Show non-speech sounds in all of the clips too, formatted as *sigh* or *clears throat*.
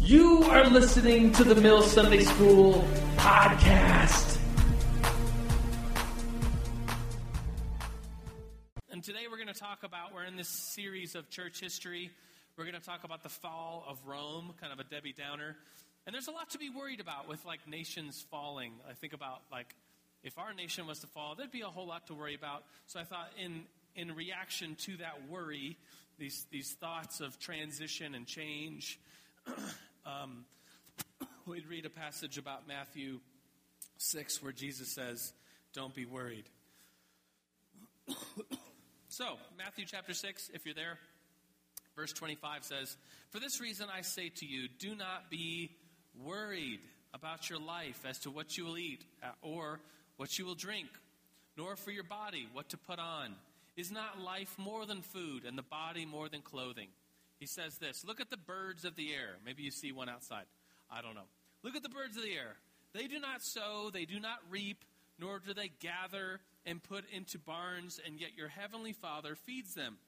You are listening to the Mill Sunday School podcast. And today we're going to talk about, we're in this series of church history. We're going to talk about the fall of Rome, kind of a Debbie Downer. And there's a lot to be worried about with like nations falling. I think about like if our nation was to fall, there'd be a whole lot to worry about. So I thought in in reaction to that worry, these these thoughts of transition and change, *clears throat* um, we'd read a passage about Matthew six where Jesus says, "Don't be worried." *coughs* so Matthew chapter six, if you're there, verse twenty-five says, "For this reason I say to you, do not be." worried about your life as to what you will eat uh, or what you will drink, nor for your body what to put on. Is not life more than food and the body more than clothing? He says this Look at the birds of the air. Maybe you see one outside. I don't know. Look at the birds of the air. They do not sow, they do not reap, nor do they gather and put into barns, and yet your heavenly Father feeds them.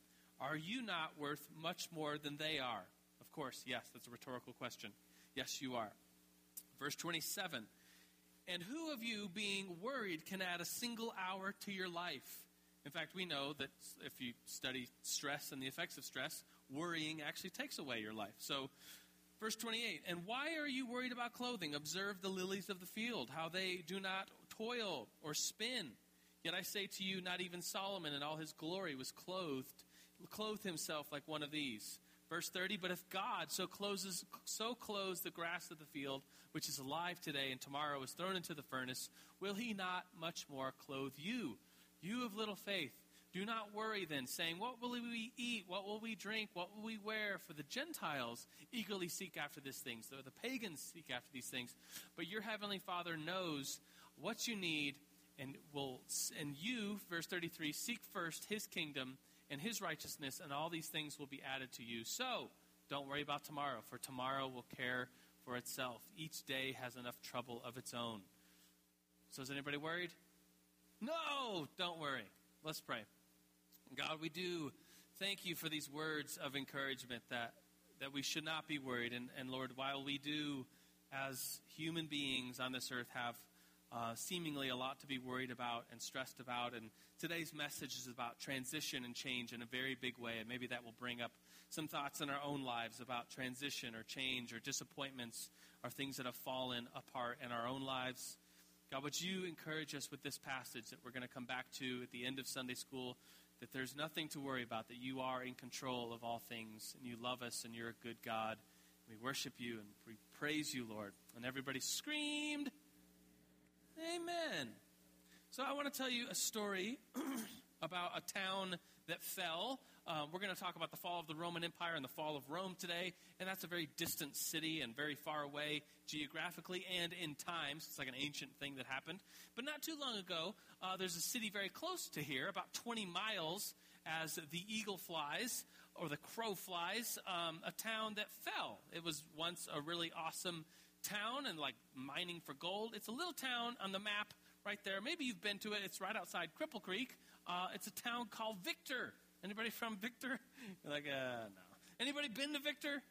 Are you not worth much more than they are? Of course, yes, that's a rhetorical question. Yes, you are. Verse 27 And who of you, being worried, can add a single hour to your life? In fact, we know that if you study stress and the effects of stress, worrying actually takes away your life. So, verse 28 And why are you worried about clothing? Observe the lilies of the field, how they do not toil or spin. Yet I say to you, not even Solomon in all his glory was clothed, clothed himself like one of these. Verse 30, but if God so closes, so clothes the grass of the field, which is alive today and tomorrow is thrown into the furnace, will he not much more clothe you? You of little faith. Do not worry then, saying, What will we eat? What will we drink? What will we wear? For the Gentiles eagerly seek after these things, though the pagans seek after these things. But your heavenly Father knows what you need, and will and you, verse 33, seek first his kingdom and his righteousness, and all these things will be added to you. So, don't worry about tomorrow, for tomorrow will care for itself. Each day has enough trouble of its own. So, is anybody worried? No, don't worry. Let's pray. God, we do thank you for these words of encouragement that, that we should not be worried. And, and Lord, while we do, as human beings on this earth, have uh, seemingly a lot to be worried about and stressed about. And today's message is about transition and change in a very big way. And maybe that will bring up some thoughts in our own lives about transition or change or disappointments or things that have fallen apart in our own lives. God, would you encourage us with this passage that we're going to come back to at the end of Sunday school? That there's nothing to worry about, that you are in control of all things, and you love us, and you're a good God. We worship you and we praise you, Lord. And everybody screamed, Amen. So I want to tell you a story *clears throat* about a town that fell. Um, we're going to talk about the fall of the Roman Empire and the fall of Rome today, and that's a very distant city and very far away geographically and in time. It's like an ancient thing that happened. But not too long ago, uh, there's a city very close to here, about 20 miles as the eagle flies or the crow flies, um, a town that fell. It was once a really awesome town and like mining for gold. It's a little town on the map right there. Maybe you've been to it. It's right outside Cripple Creek. Uh, it's a town called Victor. Anybody from Victor? *laughs* You're like, uh, no. Anybody been to Victor?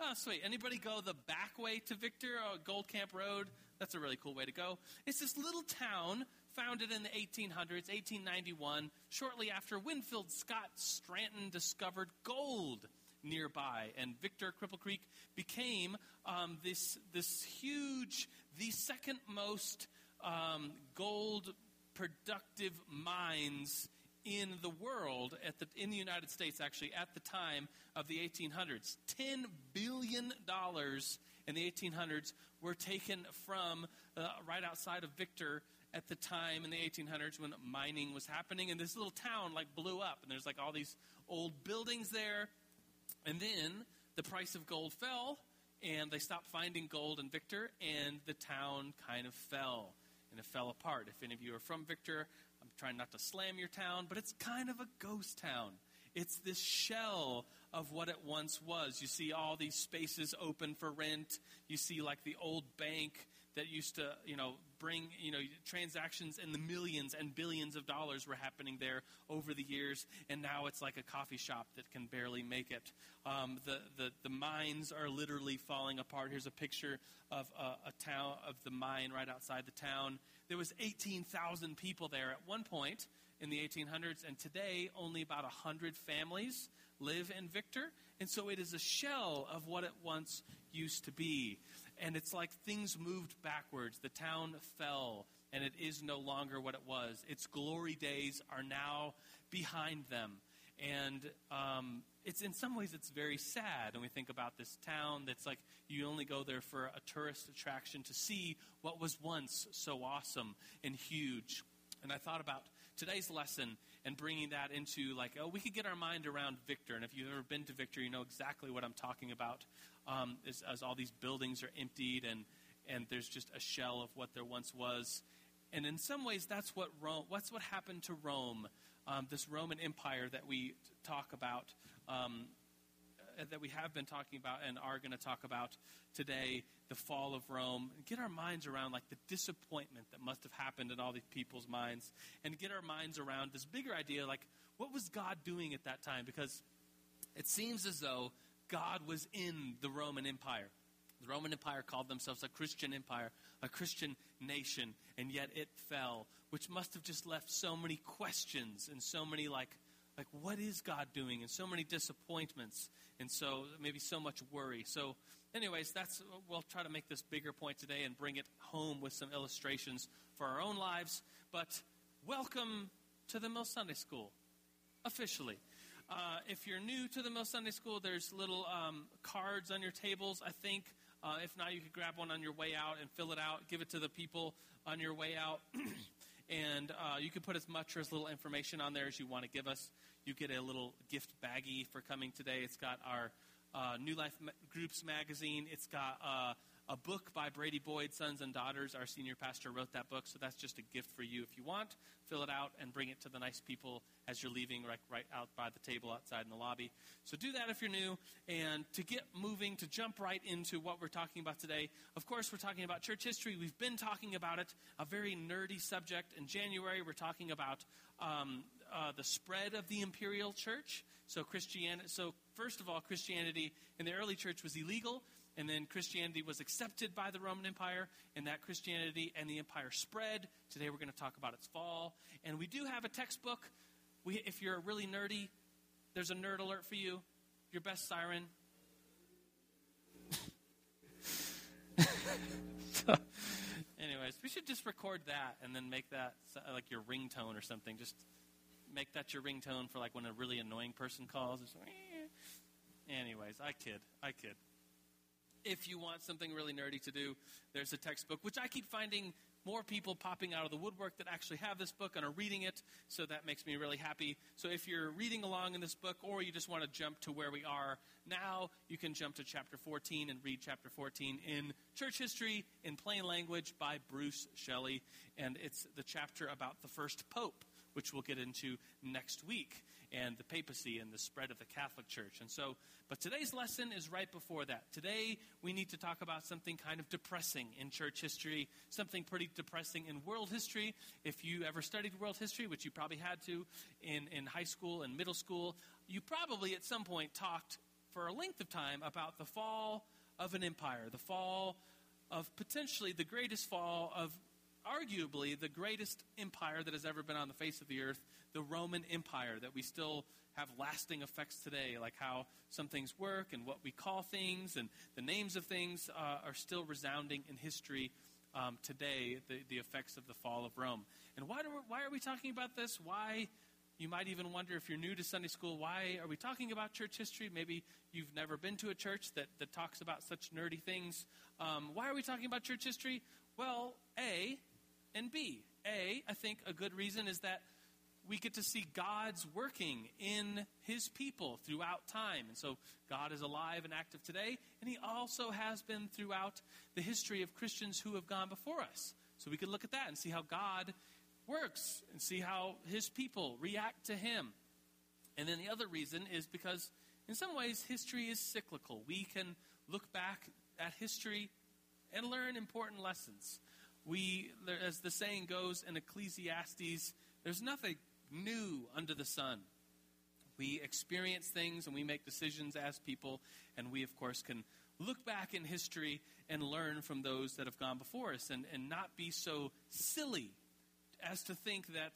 Oh, sweet. Anybody go the back way to Victor, uh, Gold Camp Road? That's a really cool way to go. It's this little town founded in the 1800s, 1891, shortly after Winfield Scott Stratton discovered gold nearby. And Victor Cripple Creek became um, this, this huge, the second most um, gold productive mines in the world at the, in the United States actually at the time of the 1800s 10 billion dollars in the 1800s were taken from uh, right outside of Victor at the time in the 1800s when mining was happening. And this little town like blew up. And there's like all these old buildings there. And then the price of gold fell, and they stopped finding gold in Victor, and the town kind of fell, and it fell apart. If any of you are from Victor, trying not to slam your town, but it's kind of a ghost town. It's this shell of what it once was. You see all these spaces open for rent. You see, like, the old bank that used to, you know, bring, you know, transactions in the millions and billions of dollars were happening there over the years, and now it's like a coffee shop that can barely make it. Um, the, the, the mines are literally falling apart. Here's a picture of a, a town, of the mine right outside the town. There was 18,000 people there at one point in the 1800s, and today only about 100 families live in Victor, and so it is a shell of what it once used to be. And it's like things moved backwards. The town fell, and it is no longer what it was. Its glory days are now behind them. And um, it's in some ways it's very sad. And we think about this town that's like you only go there for a tourist attraction to see what was once so awesome and huge. And I thought about today's lesson and bringing that into like, oh, we could get our mind around Victor. And if you've ever been to Victor, you know exactly what I'm talking about um, as, as, all these buildings are emptied and, and there's just a shell of what there once was. And in some ways, that's what Rome, what's what happened to Rome, um, this Roman Empire that we talk about, um, uh, that we have been talking about and are going to talk about today, the fall of Rome, and get our minds around like the disappointment that must have happened in all these people's minds, and get our minds around this bigger idea, like what was God doing at that time? Because it seems as though God was in the Roman Empire. The Roman Empire called themselves a Christian empire, a Christian nation, and yet it fell, which must have just left so many questions and so many like like what is God doing and so many disappointments and so maybe so much worry. So anyways, that's we'll try to make this bigger point today and bring it home with some illustrations for our own lives, but welcome to the Mill Sunday School officially. Uh, if you're new to the Mill Sunday School, there's little um, cards on your tables, I think. Uh, if not, you could grab one on your way out and fill it out, give it to the people on your way out. *clears throat* and uh, you can put as much or as little information on there as you want to give us. You get a little gift baggie for coming today. It's got our uh, New Life Groups magazine. It's got uh, a book by Brady Boyd, Sons and Daughters. Our senior pastor wrote that book, so that's just a gift for you if you want. Fill it out and bring it to the nice people as you're leaving, right, right out by the table outside in the lobby. So do that if you're new. And to get moving, to jump right into what we're talking about today, of course, we're talking about church history. We've been talking about it, a very nerdy subject. In January, we're talking about um, uh, the spread of the imperial church. So Christianity. So first of all, Christianity in the early church was illegal and then Christianity was accepted by the Roman Empire, and that Christianity and the empire spread. Today we're going to talk about its fall. And we do have a textbook. We, if you're really nerdy, there's a nerd alert for you. Your best siren. *laughs* anyways, we should just record that and then make that like your ringtone or something. Just make that your ringtone for like when a really annoying person calls. Eh. Anyways, I kid. I kid if you want something really nerdy to do, there's a textbook, which I keep finding more people popping out of the woodwork that actually have this book and are reading it, so that makes me really happy. So if you're reading along in this book or you just want to jump to where we are now, you can jump to chapter 14 and read chapter 14 in Church History in Plain Language by Bruce Shelley. And it's the chapter about the first pope, which we'll get into next week and the papacy and the spread of the Catholic Church. And so, but today's lesson is right before that. Today, we need to talk about something kind of depressing in church history, something pretty depressing in world history. If you ever studied world history, which you probably had to in, in high school and middle school, you probably at some point talked for a length of time about the fall of an empire, the fall of potentially the greatest fall of arguably the greatest empire that has ever been on the face of the earth, the Roman Empire, that we still have lasting effects today, like how some things work and what we call things and the names of things uh, are still resounding in history um, today, the, the effects of the fall of Rome. And why, do we, why are we talking about this? Why? You might even wonder if you're new to Sunday school, why are we talking about church history? Maybe you've never been to a church that, that talks about such nerdy things. Um, why are we talking about church history? Well, A, and B. A, I think a good reason is that we get to see God's working in his people throughout time. And so God is alive and active today, and he also has been throughout the history of Christians who have gone before us. So we can look at that and see how God works and see how his people react to him. And then the other reason is because, in some ways, history is cyclical. We can look back at history and learn important lessons. We, as the saying goes in Ecclesiastes, there's nothing new under the sun. We experience things and we make decisions as people, and we, of course, can look back in history and learn from those that have gone before us and, and not be so silly as to think that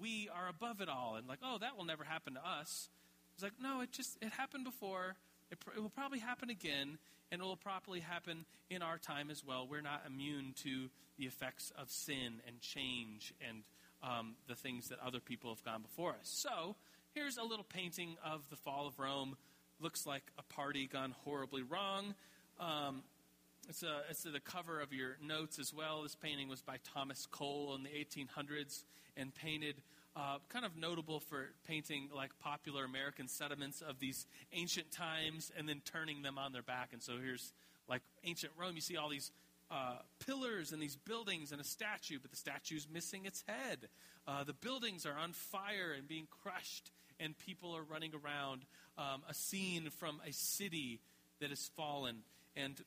we are above it all and like, oh, that will never happen to us. It's like, no, it just, it happened before. It, it will probably happen again, and it will probably happen in our time as well. We're not immune to the effects of sin and change and um, the things that other people have gone before us. So, here's a little painting of the fall of Rome. Looks like a party gone horribly wrong. Um, it's, a, it's the cover of your notes as well. This painting was by Thomas Cole in the 1800s and painted, uh, kind of notable for painting like popular American sediments of these ancient times and then turning them on their back. And so here's like ancient Rome. You see all these uh, pillars and these buildings and a statue, but the statue's missing its head. Uh, the buildings are on fire and being crushed, and people are running around. Um, a scene from a city that has fallen. And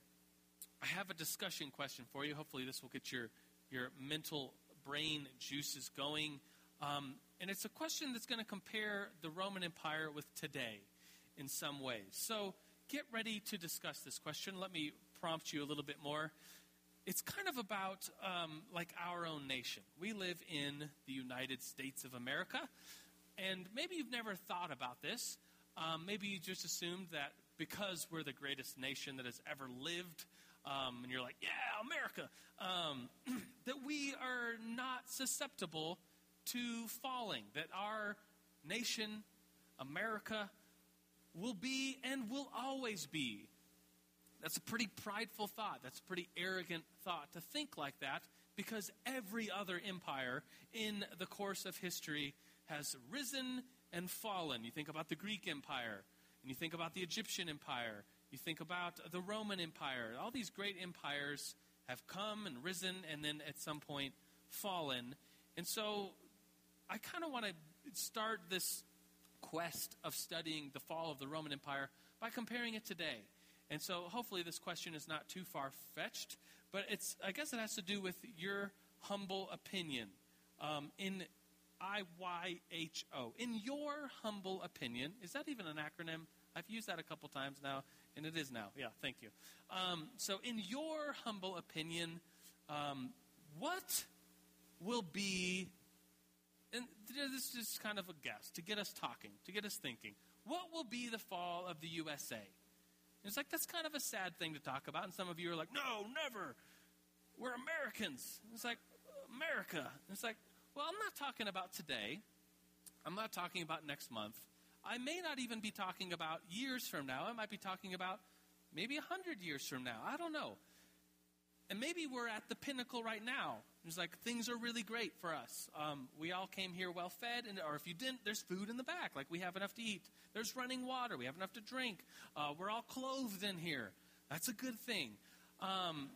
I have a discussion question for you. Hopefully, this will get your, your mental brain juices going. Um, and it's a question that's going to compare the Roman Empire with today in some ways. So get ready to discuss this question. Let me prompt you a little bit more. It's kind of about um, like our own nation. We live in the United States of America, and maybe you've never thought about this. Um, maybe you just assumed that because we're the greatest nation that has ever lived, um, and you're like, yeah, America, um, *clears throat* that we are not susceptible to falling, that our nation, America, will be and will always be. That's a pretty prideful thought. That's a pretty arrogant thought to think like that because every other empire in the course of history has risen and fallen. You think about the Greek Empire, and you think about the Egyptian Empire, you think about the Roman Empire. All these great empires have come and risen and then at some point fallen. And so I kind of want to start this quest of studying the fall of the Roman Empire by comparing it today. And so hopefully this question is not too far fetched, but it's I guess it has to do with your humble opinion. Um, in I Y H O. In your humble opinion, is that even an acronym? I've used that a couple times now, and it is now. Yeah, thank you. Um, so, in your humble opinion, um, what will be, and this is kind of a guess to get us talking, to get us thinking, what will be the fall of the USA? And it's like, that's kind of a sad thing to talk about, and some of you are like, no, never. We're Americans. It's like, America. And it's like, well, I'm not talking about today. I'm not talking about next month. I may not even be talking about years from now. I might be talking about maybe 100 years from now. I don't know. And maybe we're at the pinnacle right now. It's like things are really great for us. Um, we all came here well fed, and, or if you didn't, there's food in the back. Like we have enough to eat. There's running water. We have enough to drink. Uh, we're all clothed in here. That's a good thing. Um,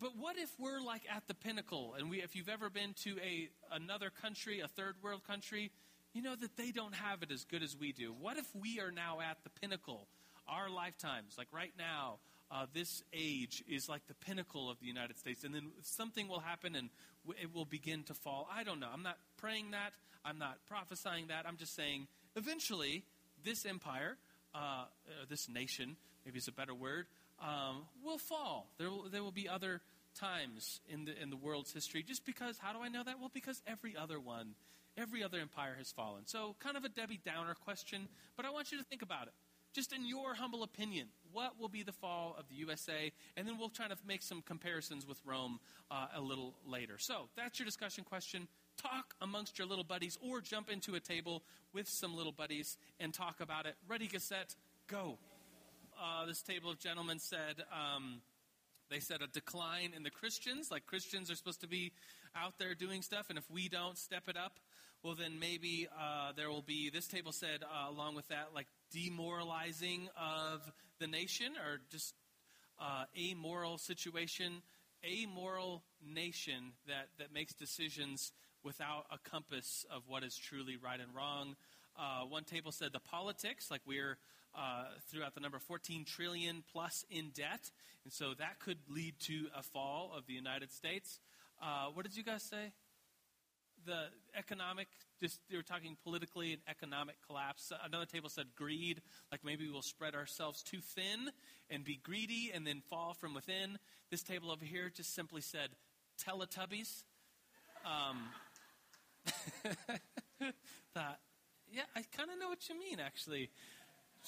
but what if we're like at the pinnacle, and we, if you've ever been to a another country, a third world country, you know that they don't have it as good as we do. What if we are now at the pinnacle? Our lifetimes, like right now, uh, this age is like the pinnacle of the United States, and then something will happen and it will begin to fall. I don't know. I'm not praying that. I'm not prophesying that. I'm just saying eventually this empire, uh, uh, this nation, maybe is a better word, um, will fall. There will, there will be other times in the in the world's history. Just because, how do I know that? Well, because every other one Every other empire has fallen. So, kind of a Debbie Downer question, but I want you to think about it. Just in your humble opinion, what will be the fall of the USA? And then we'll try to make some comparisons with Rome uh, a little later. So, that's your discussion question. Talk amongst your little buddies or jump into a table with some little buddies and talk about it. Ready, Cassette, go. Uh, this table of gentlemen said, um, they said a decline in the Christians, like Christians are supposed to be out there doing stuff, and if we don't step it up, well, then maybe uh, there will be, this table said, uh, along with that, like demoralizing of the nation or just uh, amoral situation, amoral nation that, that makes decisions without a compass of what is truly right and wrong. Uh, one table said the politics, like we're uh, threw out the number 14 trillion plus in debt, and so that could lead to a fall of the United States. Uh, what did you guys say? The economic, just they were talking politically and economic collapse. Another table said greed, like maybe we'll spread ourselves too thin and be greedy and then fall from within. This table over here just simply said Teletubbies. Um, *laughs* thought, yeah, I kind of know what you mean, actually.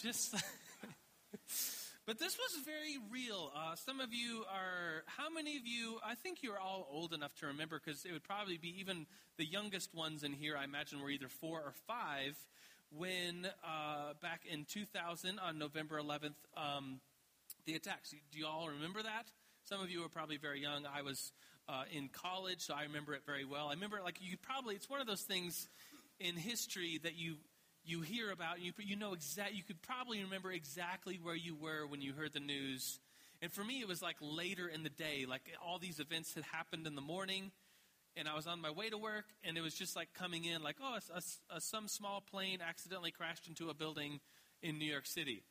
Just. *laughs* but this was very real. Uh, some of you are. How many of you? I think you're all old enough to remember because it would probably be even the youngest ones in here. I imagine were either four or five when uh, back in 2000 on November 11th, um, the attacks. Do you all remember that? Some of you are probably very young. I was uh, in college, so I remember it very well. I remember, like, you probably, it's one of those things in history that you you hear about, you, you know exact, you could probably remember exactly where you were when you heard the news. And for me, it was like later in the day, like all these events had happened in the morning, and I was on my way to work, and it was just like coming in, like, oh, a, a, a, some small plane accidentally crashed into a building in New York City.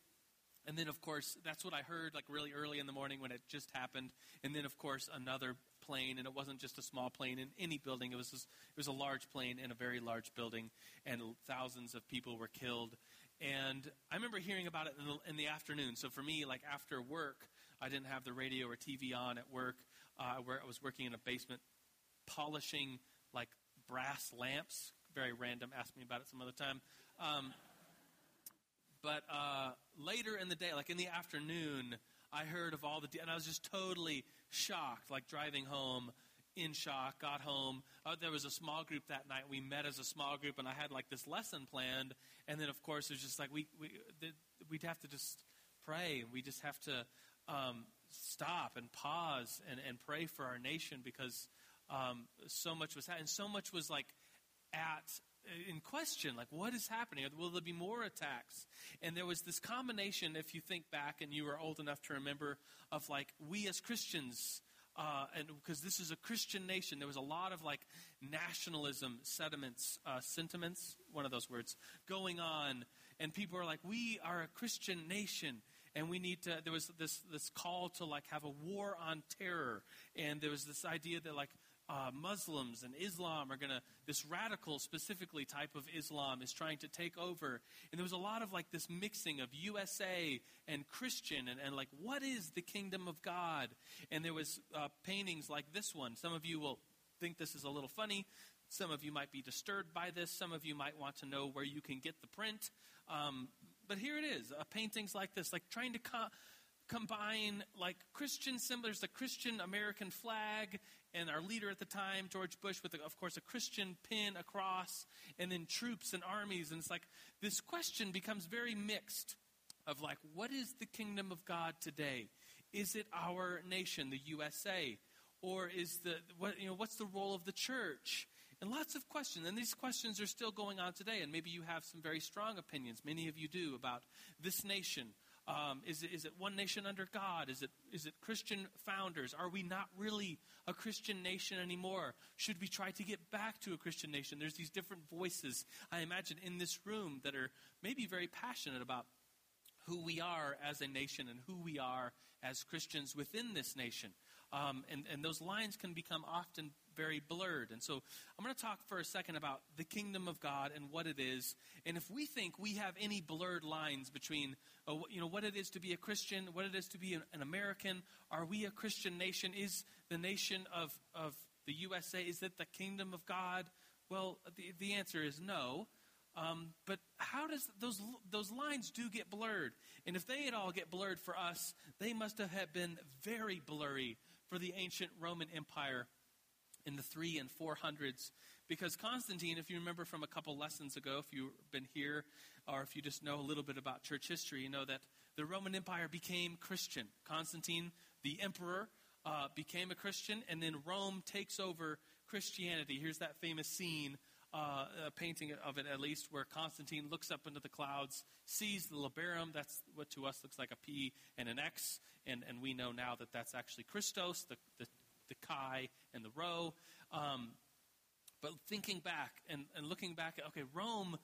And then, of course, that's what I heard like really early in the morning when it just happened. And then, of course, another plane, and it wasn't just a small plane in any building. It was just, it was a large plane in a very large building, and thousands of people were killed. And I remember hearing about it in the, in the afternoon. So for me, like after work, I didn't have the radio or TV on at work. Uh, where I was working in a basement, polishing like brass lamps. Very random. Ask me about it some other time. Um, but uh, later in the day, like in the afternoon, I heard of all the, de- and I was just totally shocked, like driving home in shock, got home. Uh, there was a small group that night. We met as a small group, and I had like this lesson planned. And then, of course, it was just like we, we, we'd have to just pray. We just have to um, stop and pause and, and pray for our nation because um, so much was happening. So much was like at in question like what is happening? Will there be more attacks? And there was this combination if you think back and you were old enough to remember of like we as christians uh, and because this is a christian nation. There was a lot of like nationalism sentiments uh, sentiments one of those words going on. And people are like we are a christian nation and we need to there was this this call to like have a war on terror. And there was this idea that like uh, Muslims and Islam are going to, this radical, specifically type of Islam is trying to take over. And there was a lot of like this mixing of USA and Christian and, and like, what is the kingdom of God? And there was uh, paintings like this one. Some of you will think this is a little funny. Some of you might be disturbed by this. Some of you might want to know where you can get the print. Um, but here it is uh, paintings like this, like trying to. Co- combine like Christian symbols, the Christian American flag, and our leader at the time, George Bush, with, of course, a Christian pin across, and then troops and armies. And it's like this question becomes very mixed of like, what is the kingdom of God today? Is it our nation, the USA? Or is the, what, you know, what's the role of the church? And lots of questions. And these questions are still going on today. And maybe you have some very strong opinions. Many of you do about this nation um, is, it, is it one nation under God? Is it, is it Christian founders? Are we not really a Christian nation anymore? Should we try to get back to a Christian nation? There's these different voices, I imagine, in this room that are maybe very passionate about who we are as a nation and who we are as Christians within this nation. Um, and, and those lines can become often very blurred. And so I'm going to talk for a second about the kingdom of God and what it is. And if we think we have any blurred lines between, uh, you know, what it is to be a Christian, what it is to be an, an American, are we a Christian nation? Is the nation of, of the USA, is it the kingdom of God? Well, the, the answer is no. Um, but how does those those lines do get blurred? And if they at all get blurred for us, they must have been very blurry for the ancient Roman Empire in the three and four hundreds. Because Constantine, if you remember from a couple lessons ago, if you've been here, or if you just know a little bit about church history, you know that the Roman Empire became Christian. Constantine, the emperor, uh, became a Christian, and then Rome takes over Christianity. Here's that famous scene, uh, a painting of it at least, where Constantine looks up into the clouds, sees the Labarum, that's what to us looks like a P and an X, and, and we know now that that's actually Christos, the, the the chi and the rho. Um, but thinking back and, and looking back, okay, Rome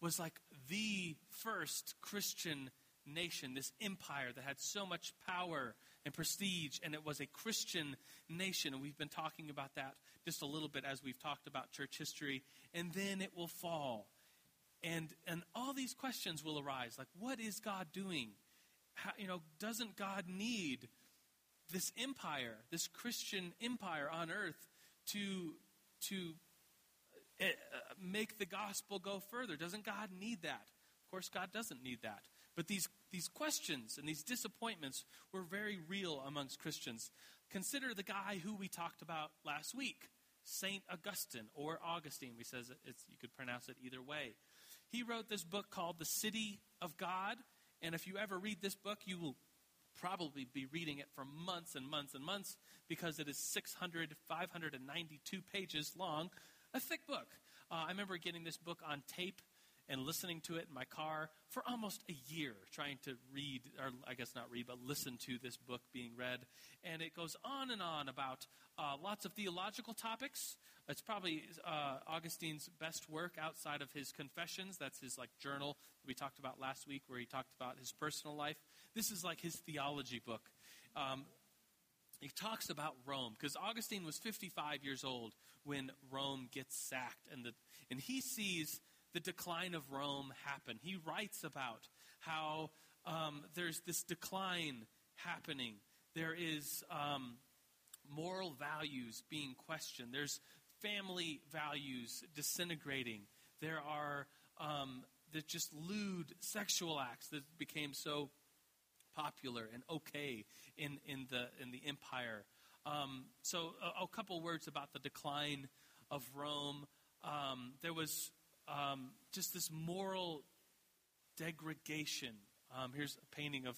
was like the first Christian nation, this empire that had so much power and prestige, and it was a Christian nation. And we've been talking about that just a little bit as we've talked about church history. And then it will fall. And, and all these questions will arise like, what is God doing? How, you know, doesn't God need this empire, this Christian empire on earth, to, to uh, make the gospel go further? Doesn't God need that? Of course, God doesn't need that. But these, these questions and these disappointments were very real amongst Christians. Consider the guy who we talked about last week, Saint Augustine or Augustine. We says you could pronounce it either way. He wrote this book called The City of God. And if you ever read this book, you will probably be reading it for months and months and months because it is 600, 592 pages long, a thick book. Uh, I remember getting this book on tape and listening to it in my car for almost a year, trying to read, or I guess not read, but listen to this book being read. And it goes on and on about uh, lots of theological topics. It's probably uh, Augustine's best work outside of his Confessions. That's his like journal that we talked about last week, where he talked about his personal life. This is like his theology book. Um, he talks about Rome because Augustine was 55 years old when Rome gets sacked, and the and he sees the decline of Rome happen. He writes about how um, there's this decline happening. There is um, moral values being questioned. There's family values disintegrating. There are um, there's just lewd sexual acts that became so popular and okay in, in the in the empire. Um, so a, a, couple words about the decline of Rome. Um, there was um, just this moral degradation. Um, here's a painting of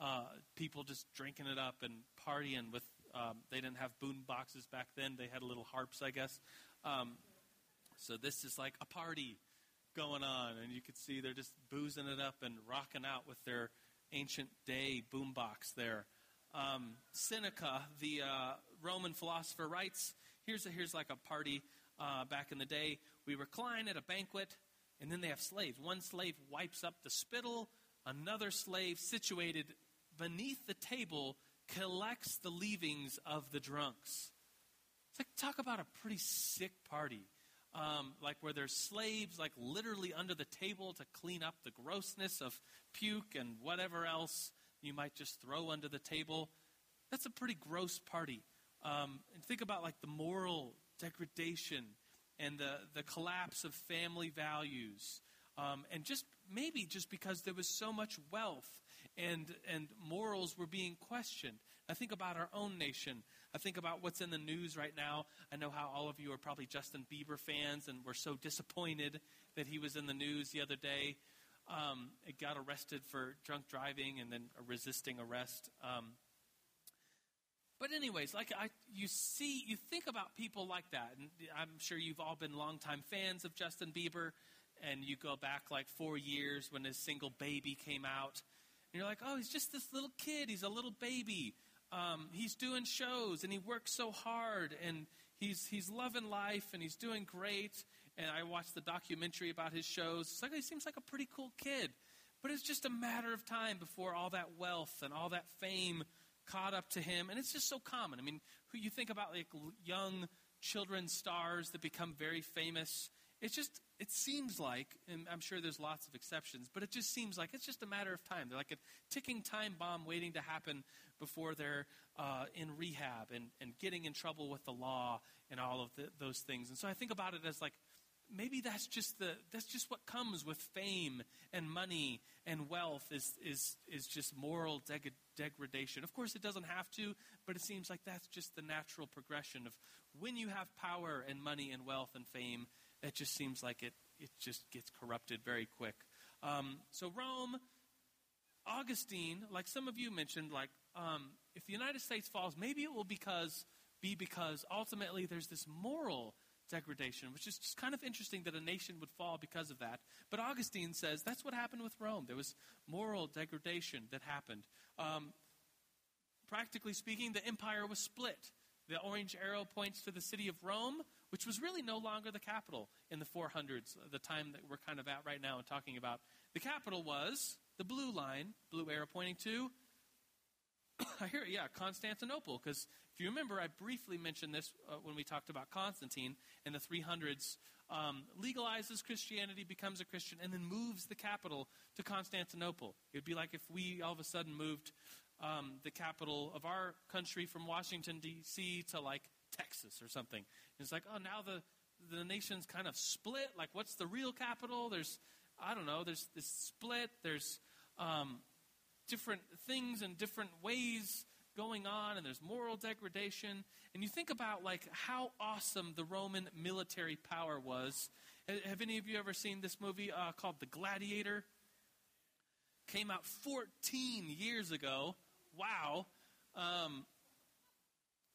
uh, people just drinking it up and partying with. Um, they didn't have boom boxes back then. They had little harps, I guess. Um, so this is like a party going on, and you can see they're just boozing it up and rocking out with their ancient day boom box there. Um, Seneca, the uh, Roman philosopher, writes here's, a, here's like a party uh, back in the day. We recline at a banquet, and then they have slaves. One slave wipes up the spittle, another slave, situated beneath the table, collects the leavings of the drunks. It's like, talk about a pretty sick party. Um, like where there's slaves, like literally under the table to clean up the grossness of puke and whatever else you might just throw under the table. That's a pretty gross party. Um, and think about like the moral degradation and the, the collapse of family values. Um, and just maybe just because there was so much wealth and, and morals were being questioned. I think about our own nation. I think about what's in the news right now. I know how all of you are probably Justin Bieber fans and were so disappointed that he was in the news the other day. Um, got arrested for drunk driving and then resisting arrest. Um, but anyways, like I, you see, you think about people like that, and I'm sure you've all been longtime fans of Justin Bieber, and you go back like four years when his single "Baby" came out, and you're like, oh, he's just this little kid. He's a little baby. Um, he's doing shows, and he works so hard, and he's he's loving life, and he's doing great. And I watched the documentary about his shows. It's like he seems like a pretty cool kid, but it's just a matter of time before all that wealth and all that fame caught up to him. And it's just so common. I mean, who you think about like young children stars that become very famous. It's just, it seems like, and I'm sure there's lots of exceptions, but it just seems like it's just a matter of time. They're like a ticking time bomb waiting to happen before they're uh, in rehab and, and getting in trouble with the law and all of the, those things. And so I think about it as like, maybe that's just the that's just what comes with fame and money and wealth is is is just moral deg- degradation. Of course, it doesn't have to, but it seems like that's just the natural progression of when you have power and money and wealth and fame. It just seems like it it just gets corrupted very quick. Um, so Rome, Augustine, like some of you mentioned, like um, if the United States falls, maybe it will because be because ultimately there's this moral degradation, which is just kind of interesting that a nation would fall because of that. But Augustine says that's what happened with Rome. There was moral degradation that happened. Um, practically speaking, the empire was split. The orange arrow points to the city of Rome, which was really no longer the capital in the 400s, the time that we're kind of at right now and talking about. The capital was the blue line, blue arrow pointing to, *coughs* I hear, yeah, Constantinople. Because if you remember, I briefly mentioned this uh, when we talked about Constantine in the 300s. Um, legalizes Christianity, becomes a Christian, and then moves the capital to Constantinople. It would be like if we all of a sudden moved um, the capital of our country from Washington, D.C. to like Texas or something. And it's like, oh, now the, the nation's kind of split. Like, what's the real capital? There's, I don't know, there's this split. There's um, different things and different ways going on and there's moral degradation. And you think about like how awesome the roman military power was. Have any of you ever seen this movie uh, called the gladiator? Came out 14 years ago. Wow. Um,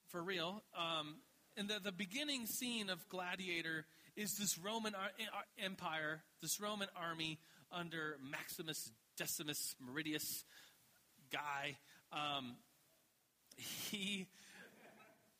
for real. Um, and the, the beginning scene of gladiator is this roman ar- empire this roman army under maximus decimus meridius guy. Um, he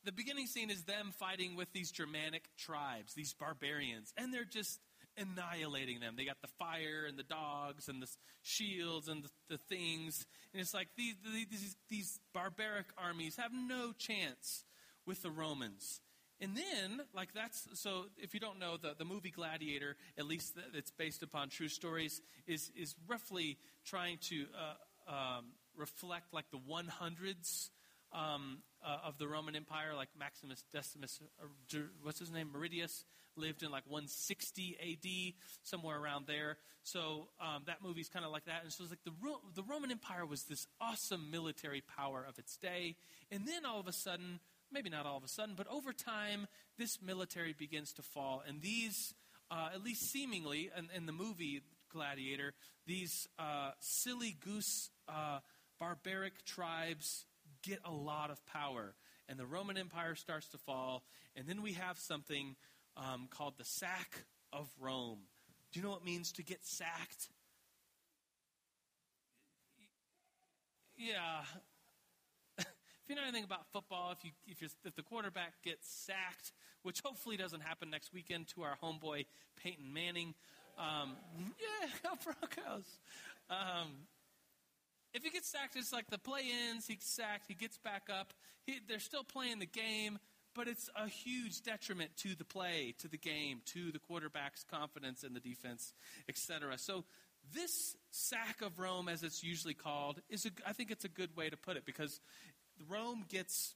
the beginning scene is them fighting with these Germanic tribes, these barbarians, and they're just annihilating them. They got the fire and the dogs and the shields and the, the things, and it's like these, these, these barbaric armies have no chance with the Romans. And then, like that's so. If you don't know the the movie Gladiator, at least it's based upon true stories, is is roughly trying to uh, um, reflect like the 100s um, uh, of the Roman Empire, like Maximus Decimus, uh, what's his name, Meridius, lived in like 160 AD, somewhere around there. So um, that movie's kind of like that. And so it's like the, Ro- the Roman Empire was this awesome military power of its day. And then all of a sudden, maybe not all of a sudden, but over time, this military begins to fall. And these, uh, at least seemingly, in, in, the movie Gladiator, these uh, silly goose uh, barbaric tribes get a lot of power. And the Roman Empire starts to fall. And then we have something um, called the sack of Rome. Do you know what it means to get sacked? Yeah. *laughs* if you know anything about football, if, you, if, if the quarterback gets sacked, which hopefully doesn't happen next weekend to our homeboy Peyton Manning, um, yeah, go *laughs* Broncos. Um, if he gets sacked, it's like the play ends, he's sacked, he gets back up. He, they're still playing the game, but it's a huge detriment to the play, to the game, to the quarterback's confidence in the defense, etc. So this sack of Rome, as it's usually called, is a, I think it's a good way to put it because Rome gets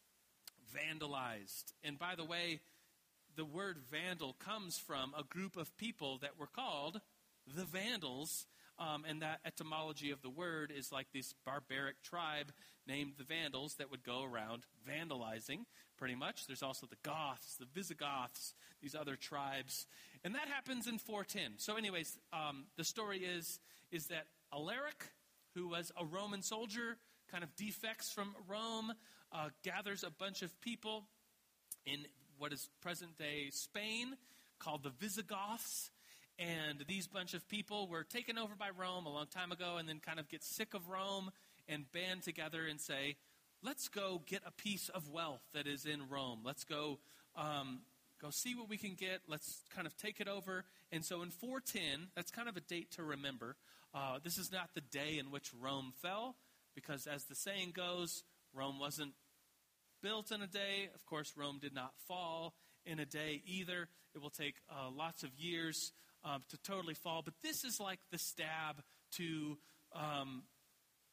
vandalized. And by the way, the word vandal comes from a group of people that were called the Vandals um, and that etymology of the word is like this barbaric tribe named the Vandals that would go around vandalizing, pretty much. There's also the Goths, the Visigoths, these other tribes. And that happens in 410. So, anyways, um, the story is, is that Alaric, who was a Roman soldier, kind of defects from Rome, uh, gathers a bunch of people in what is present day Spain called the Visigoths and these bunch of people were taken over by Rome a long time ago and then kind of get sick of Rome and band together and say, let's go get a piece of wealth that is in Rome. Let's go, um, go see what we can get. Let's kind of take it over. And so in 410, that's kind of a date to remember. Uh, this is not the day in which Rome fell, because as the saying goes, Rome wasn't built in a day. Of course, Rome did not fall in a day either. It will take uh, lots of years um, to totally fall. But this is like the stab to um,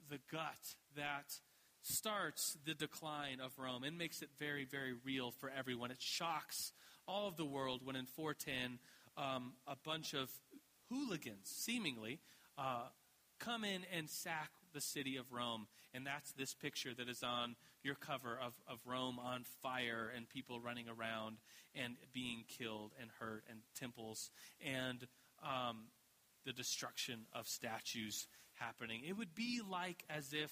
the gut that starts the decline of Rome and makes it very, very real for everyone. It shocks all of the world when in 410 um, a bunch of hooligans, seemingly, uh, come in and sack the city of Rome. And that's this picture that is on your cover of, of Rome on fire and people running around and being killed and hurt and temples and um, the destruction of statues happening. It would be like as if,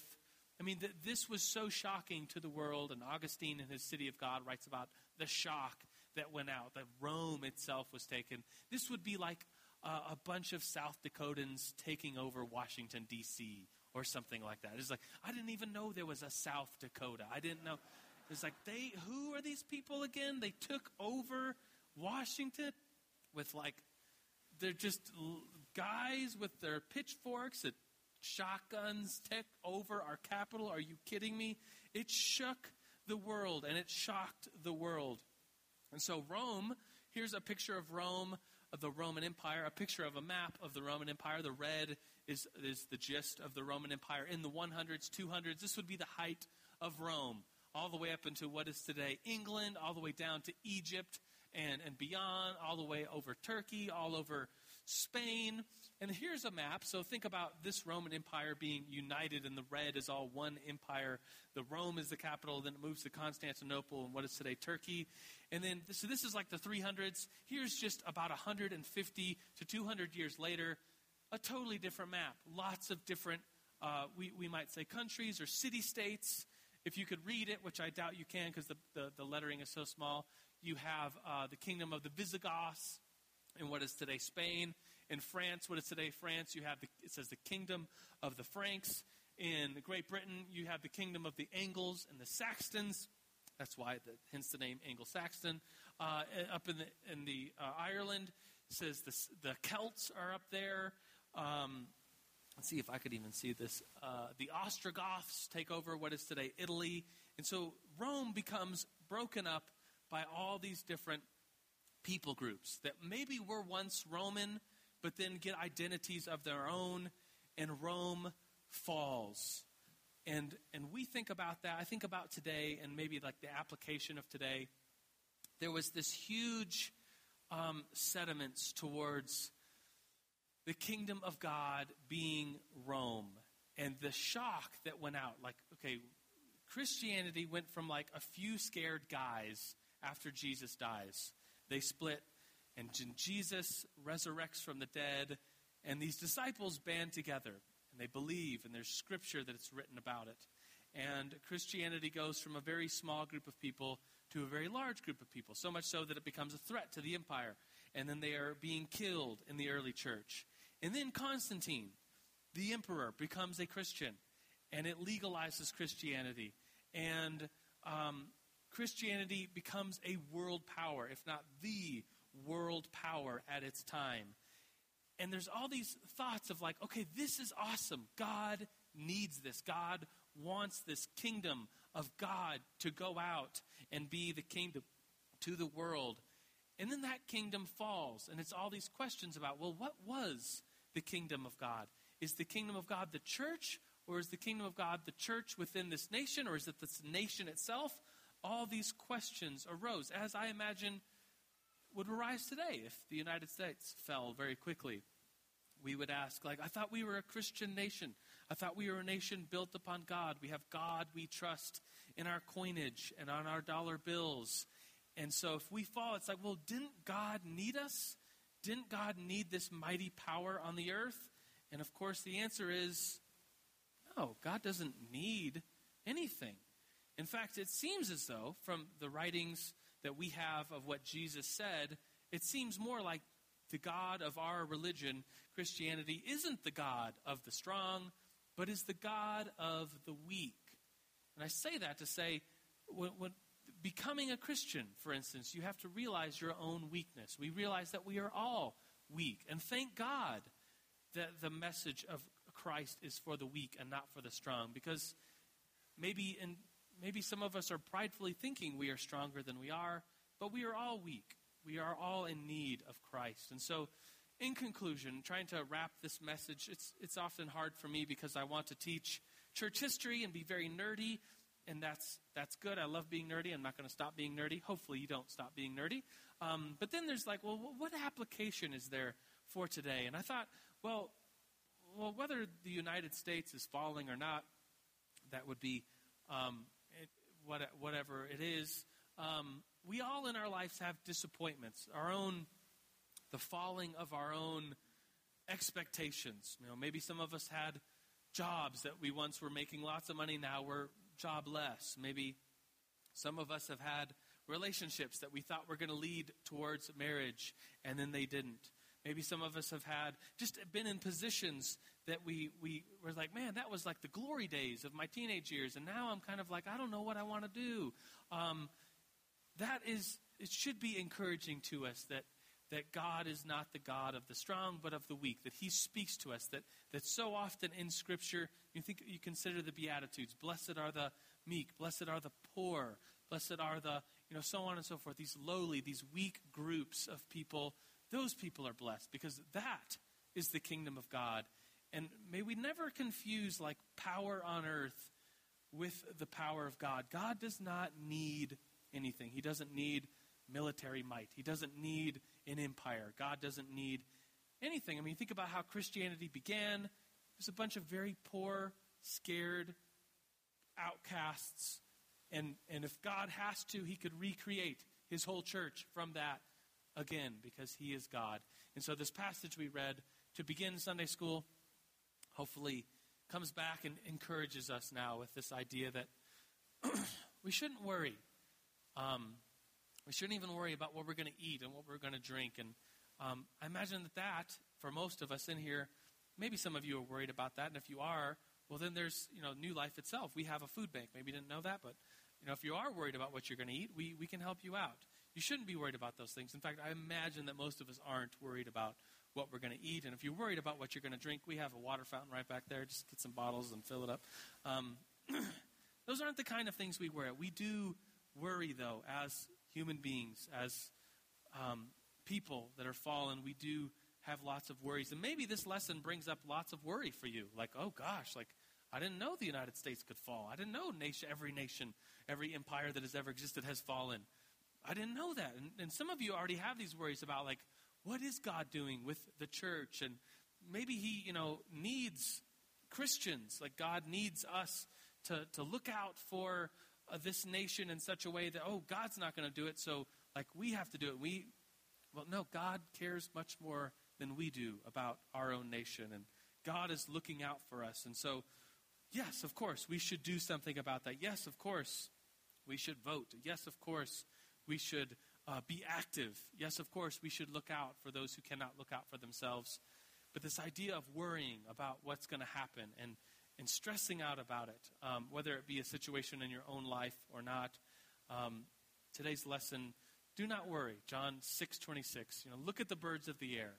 I mean, th- this was so shocking to the world, and Augustine in his City of God writes about the shock that went out, that Rome itself was taken. This would be like uh, a bunch of South Dakotans taking over Washington, D.C., or something like that. It's like, I didn't even know there was a South Dakota. I didn't know. It's like, they, who are these people again? They took over Washington with like, they're just guys with their pitchforks that shotguns take over our capital. Are you kidding me? It shook the world and it shocked the world. And so, Rome, here's a picture of Rome, of the Roman Empire, a picture of a map of the Roman Empire. The red is, is the gist of the Roman Empire. In the 100s, 200s, this would be the height of Rome, all the way up into what is today England, all the way down to Egypt and, and beyond, all the way over Turkey, all over Spain. And here's a map. So think about this Roman Empire being united, and the red is all one empire. The Rome is the capital, then it moves to Constantinople and what is today Turkey. And then, so this is like the 300s. Here's just about 150 to 200 years later, a totally different map. Lots of different, uh, we, we might say, countries or city states. If you could read it, which I doubt you can because the, the, the, lettering is so small, you have uh, the kingdom of the Visigoths in what is today Spain. In France, what is today France, you have the, it says the kingdom of the Franks. In Great Britain, you have the kingdom of the Angles and the Saxons. That's why, the, hence the name Anglo-Saxon. Uh, up in the in the uh, Ireland, says the the Celts are up there. Um, let's see if I could even see this. Uh, the Ostrogoths take over what is today Italy, and so Rome becomes broken up by all these different people groups that maybe were once Roman, but then get identities of their own, and Rome falls. And, and we think about that. I think about today and maybe like the application of today. There was this huge um, sediments towards the kingdom of God being Rome. And the shock that went out like, okay, Christianity went from like a few scared guys after Jesus dies they split, and Jesus resurrects from the dead, and these disciples band together, and they believe, and there's scripture that it's written about it. And Christianity goes from a very small group of people to a very large group of people, so much so that it becomes a threat to the empire. And then they are being killed in the early church. And then Constantine, the emperor, becomes a Christian, and it legalizes Christianity. And um, Christianity becomes a world power, if not the world power at its time. And there's all these thoughts of like, okay, this is awesome. God needs this. God wants this kingdom of God to go out and be the kingdom to the world. And then that kingdom falls. And it's all these questions about, well, what was the kingdom of God? Is the kingdom of God the church? Or is the kingdom of God the church within this nation? Or is it this nation itself? all these questions arose, as I imagine would arise today if the United States fell very quickly. We would ask, like, I thought we were a Christian nation. I thought we were a nation built upon God. We have God we trust in our coinage and on our dollar bills. And so if we fall, it's like, well, didn't God need us? Didn't God need this mighty power on the earth? And of course, the answer is no, God doesn't need anything. In fact, it seems as though, from the writings that we have of what Jesus said, it seems more like the God of our religion, Christianity, isn't the God of the strong, but is the God of the weak. And I say that to say, when, when becoming a Christian, for instance, you have to realize your own weakness. We realize that we are all weak. And thank God that the message of Christ is for the weak and not for the strong. Because maybe in maybe some of us are pridefully thinking we are stronger than we are, but we are all weak. We are all in need of Christ. And so, in conclusion, trying to wrap this message, it's, it's often hard for me because I want to teach church history and be very nerdy, and that's, that's good. I love being nerdy. I'm not going to stop being nerdy. Hopefully, you don't stop being nerdy. Um, but then there's like, well, what application is there for today? And I thought, well, well, whether the United States is falling or not, that would be um, what, whatever it is, um, we all in our lives have disappointments, our own, the falling of our own expectations. You know, maybe some of us had jobs that we once were making lots of money, now we're jobless. Maybe some of us have had relationships that we thought were going to lead towards marriage, and then they didn't. Maybe some of us have had just been in positions that we, we were like, man, that was like the glory days of my teenage years. And now I'm kind of like, I don't know what I want to do. Um, that is, it should be encouraging to us that that God is not the God of the strong, but of the weak, that He speaks to us, that, that so often in Scripture, you think you consider the Beatitudes. Blessed are the meek, blessed are the poor, blessed are the, you know, so on and so forth. These lowly, these weak groups of people, those people are blessed because that is the kingdom of God. And may we never confuse like power on earth with the power of God. God does not need anything. He doesn't need military might. He doesn't need an empire. God doesn't need anything. I mean, think about how Christianity began. It was a bunch of very poor, scared outcasts. And, and if God has to, he could recreate his whole church from that again because he is God. And so this passage we read to begin Sunday school hopefully comes back and encourages us now with this idea that *clears throat* we shouldn't worry. Um, we shouldn't even worry about what we're going to eat and what we're going to drink. And um, I imagine that that, for most of us in here, maybe some of you are worried about that. And if you are, well, then there's you know New Life itself. We have a food bank. Maybe you didn't know that, but you know if you are worried about what you're going to eat, we, we can help you out. You shouldn't be worried about those things. In fact, I imagine that most of us aren't worried about what we're going to eat. And if you're worried about what you're going to drink, we have a water fountain right back there. Just get some bottles and fill it up. Um, *clears throat* those aren't the kind of things we worry. We do worry, though, as human beings, as um, people that are fallen, we do have lots of worries. And maybe this lesson brings up lots of worry for you. Like, oh gosh, like I didn't know the United States could fall. I didn't know nation, every nation, every empire that has ever existed has fallen. I didn't know that. And, and some of you already have these worries about like, what is God doing with the church? And maybe He, you know, needs Christians. Like God needs us to, to look out for uh, this nation in such a way that, oh, God's not going to do it, so like we have to do it. We, well, no, God cares much more than we do about our own nation, and God is looking out for us. And so, yes, of course, we should do something about that. Yes, of course, we should vote. Yes, of course, we should uh, be active. Yes, of course, we should look out for those who cannot look out for themselves. But this idea of worrying about what's going to happen and and stressing out about it, um, whether it be a situation in your own life or not. Um, today's lesson, do not worry. John 6:26. You know, look at the birds of the air.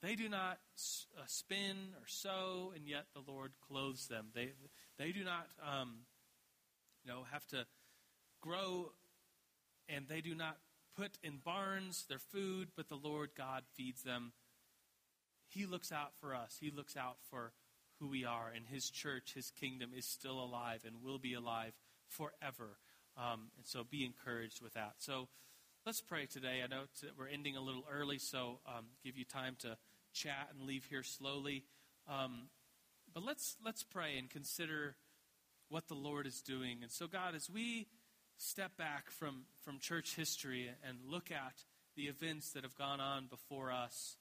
They do not uh, spin or sow, and yet the Lord clothes them. They they do not, um, you know, have to grow, and they do not put in barns their food, but the Lord God feeds them. He looks out for us. He looks out for who we are, and His church, His kingdom is still alive and will be alive forever. Um, and so be encouraged with that. So let's pray today. I know we're ending a little early, so um, give you time to chat and leave here slowly. Um, but let's let's pray and consider what the Lord is doing. And so, God, as we step back from from church history and look at the events that have gone on before us,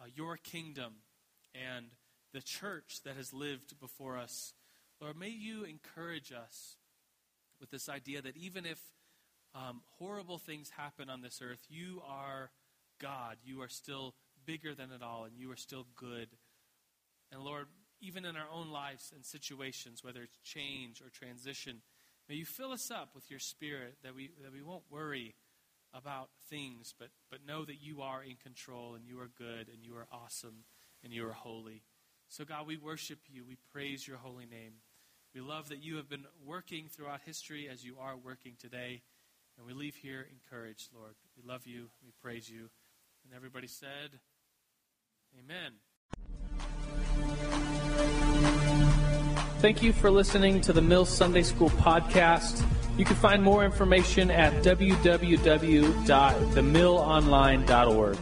uh, your kingdom and the church that has lived before us. Lord, may you encourage us with this idea that even if um, horrible things happen on this earth, you are God. You are still bigger than it all, and you are still good. And Lord, even in our own lives and situations, whether it's change or transition, may you fill us up with your spirit that we, that we won't worry about things, but, but know that you are in control and you are good and you are awesome and you are holy. So, God, we worship you. We praise your holy name. We love that you have been working throughout history as you are working today. And we leave here encouraged, Lord. We love you. We praise you. And everybody said, Amen. Thank you for listening to the Mill Sunday School podcast. You can find more information at www.themillonline.org.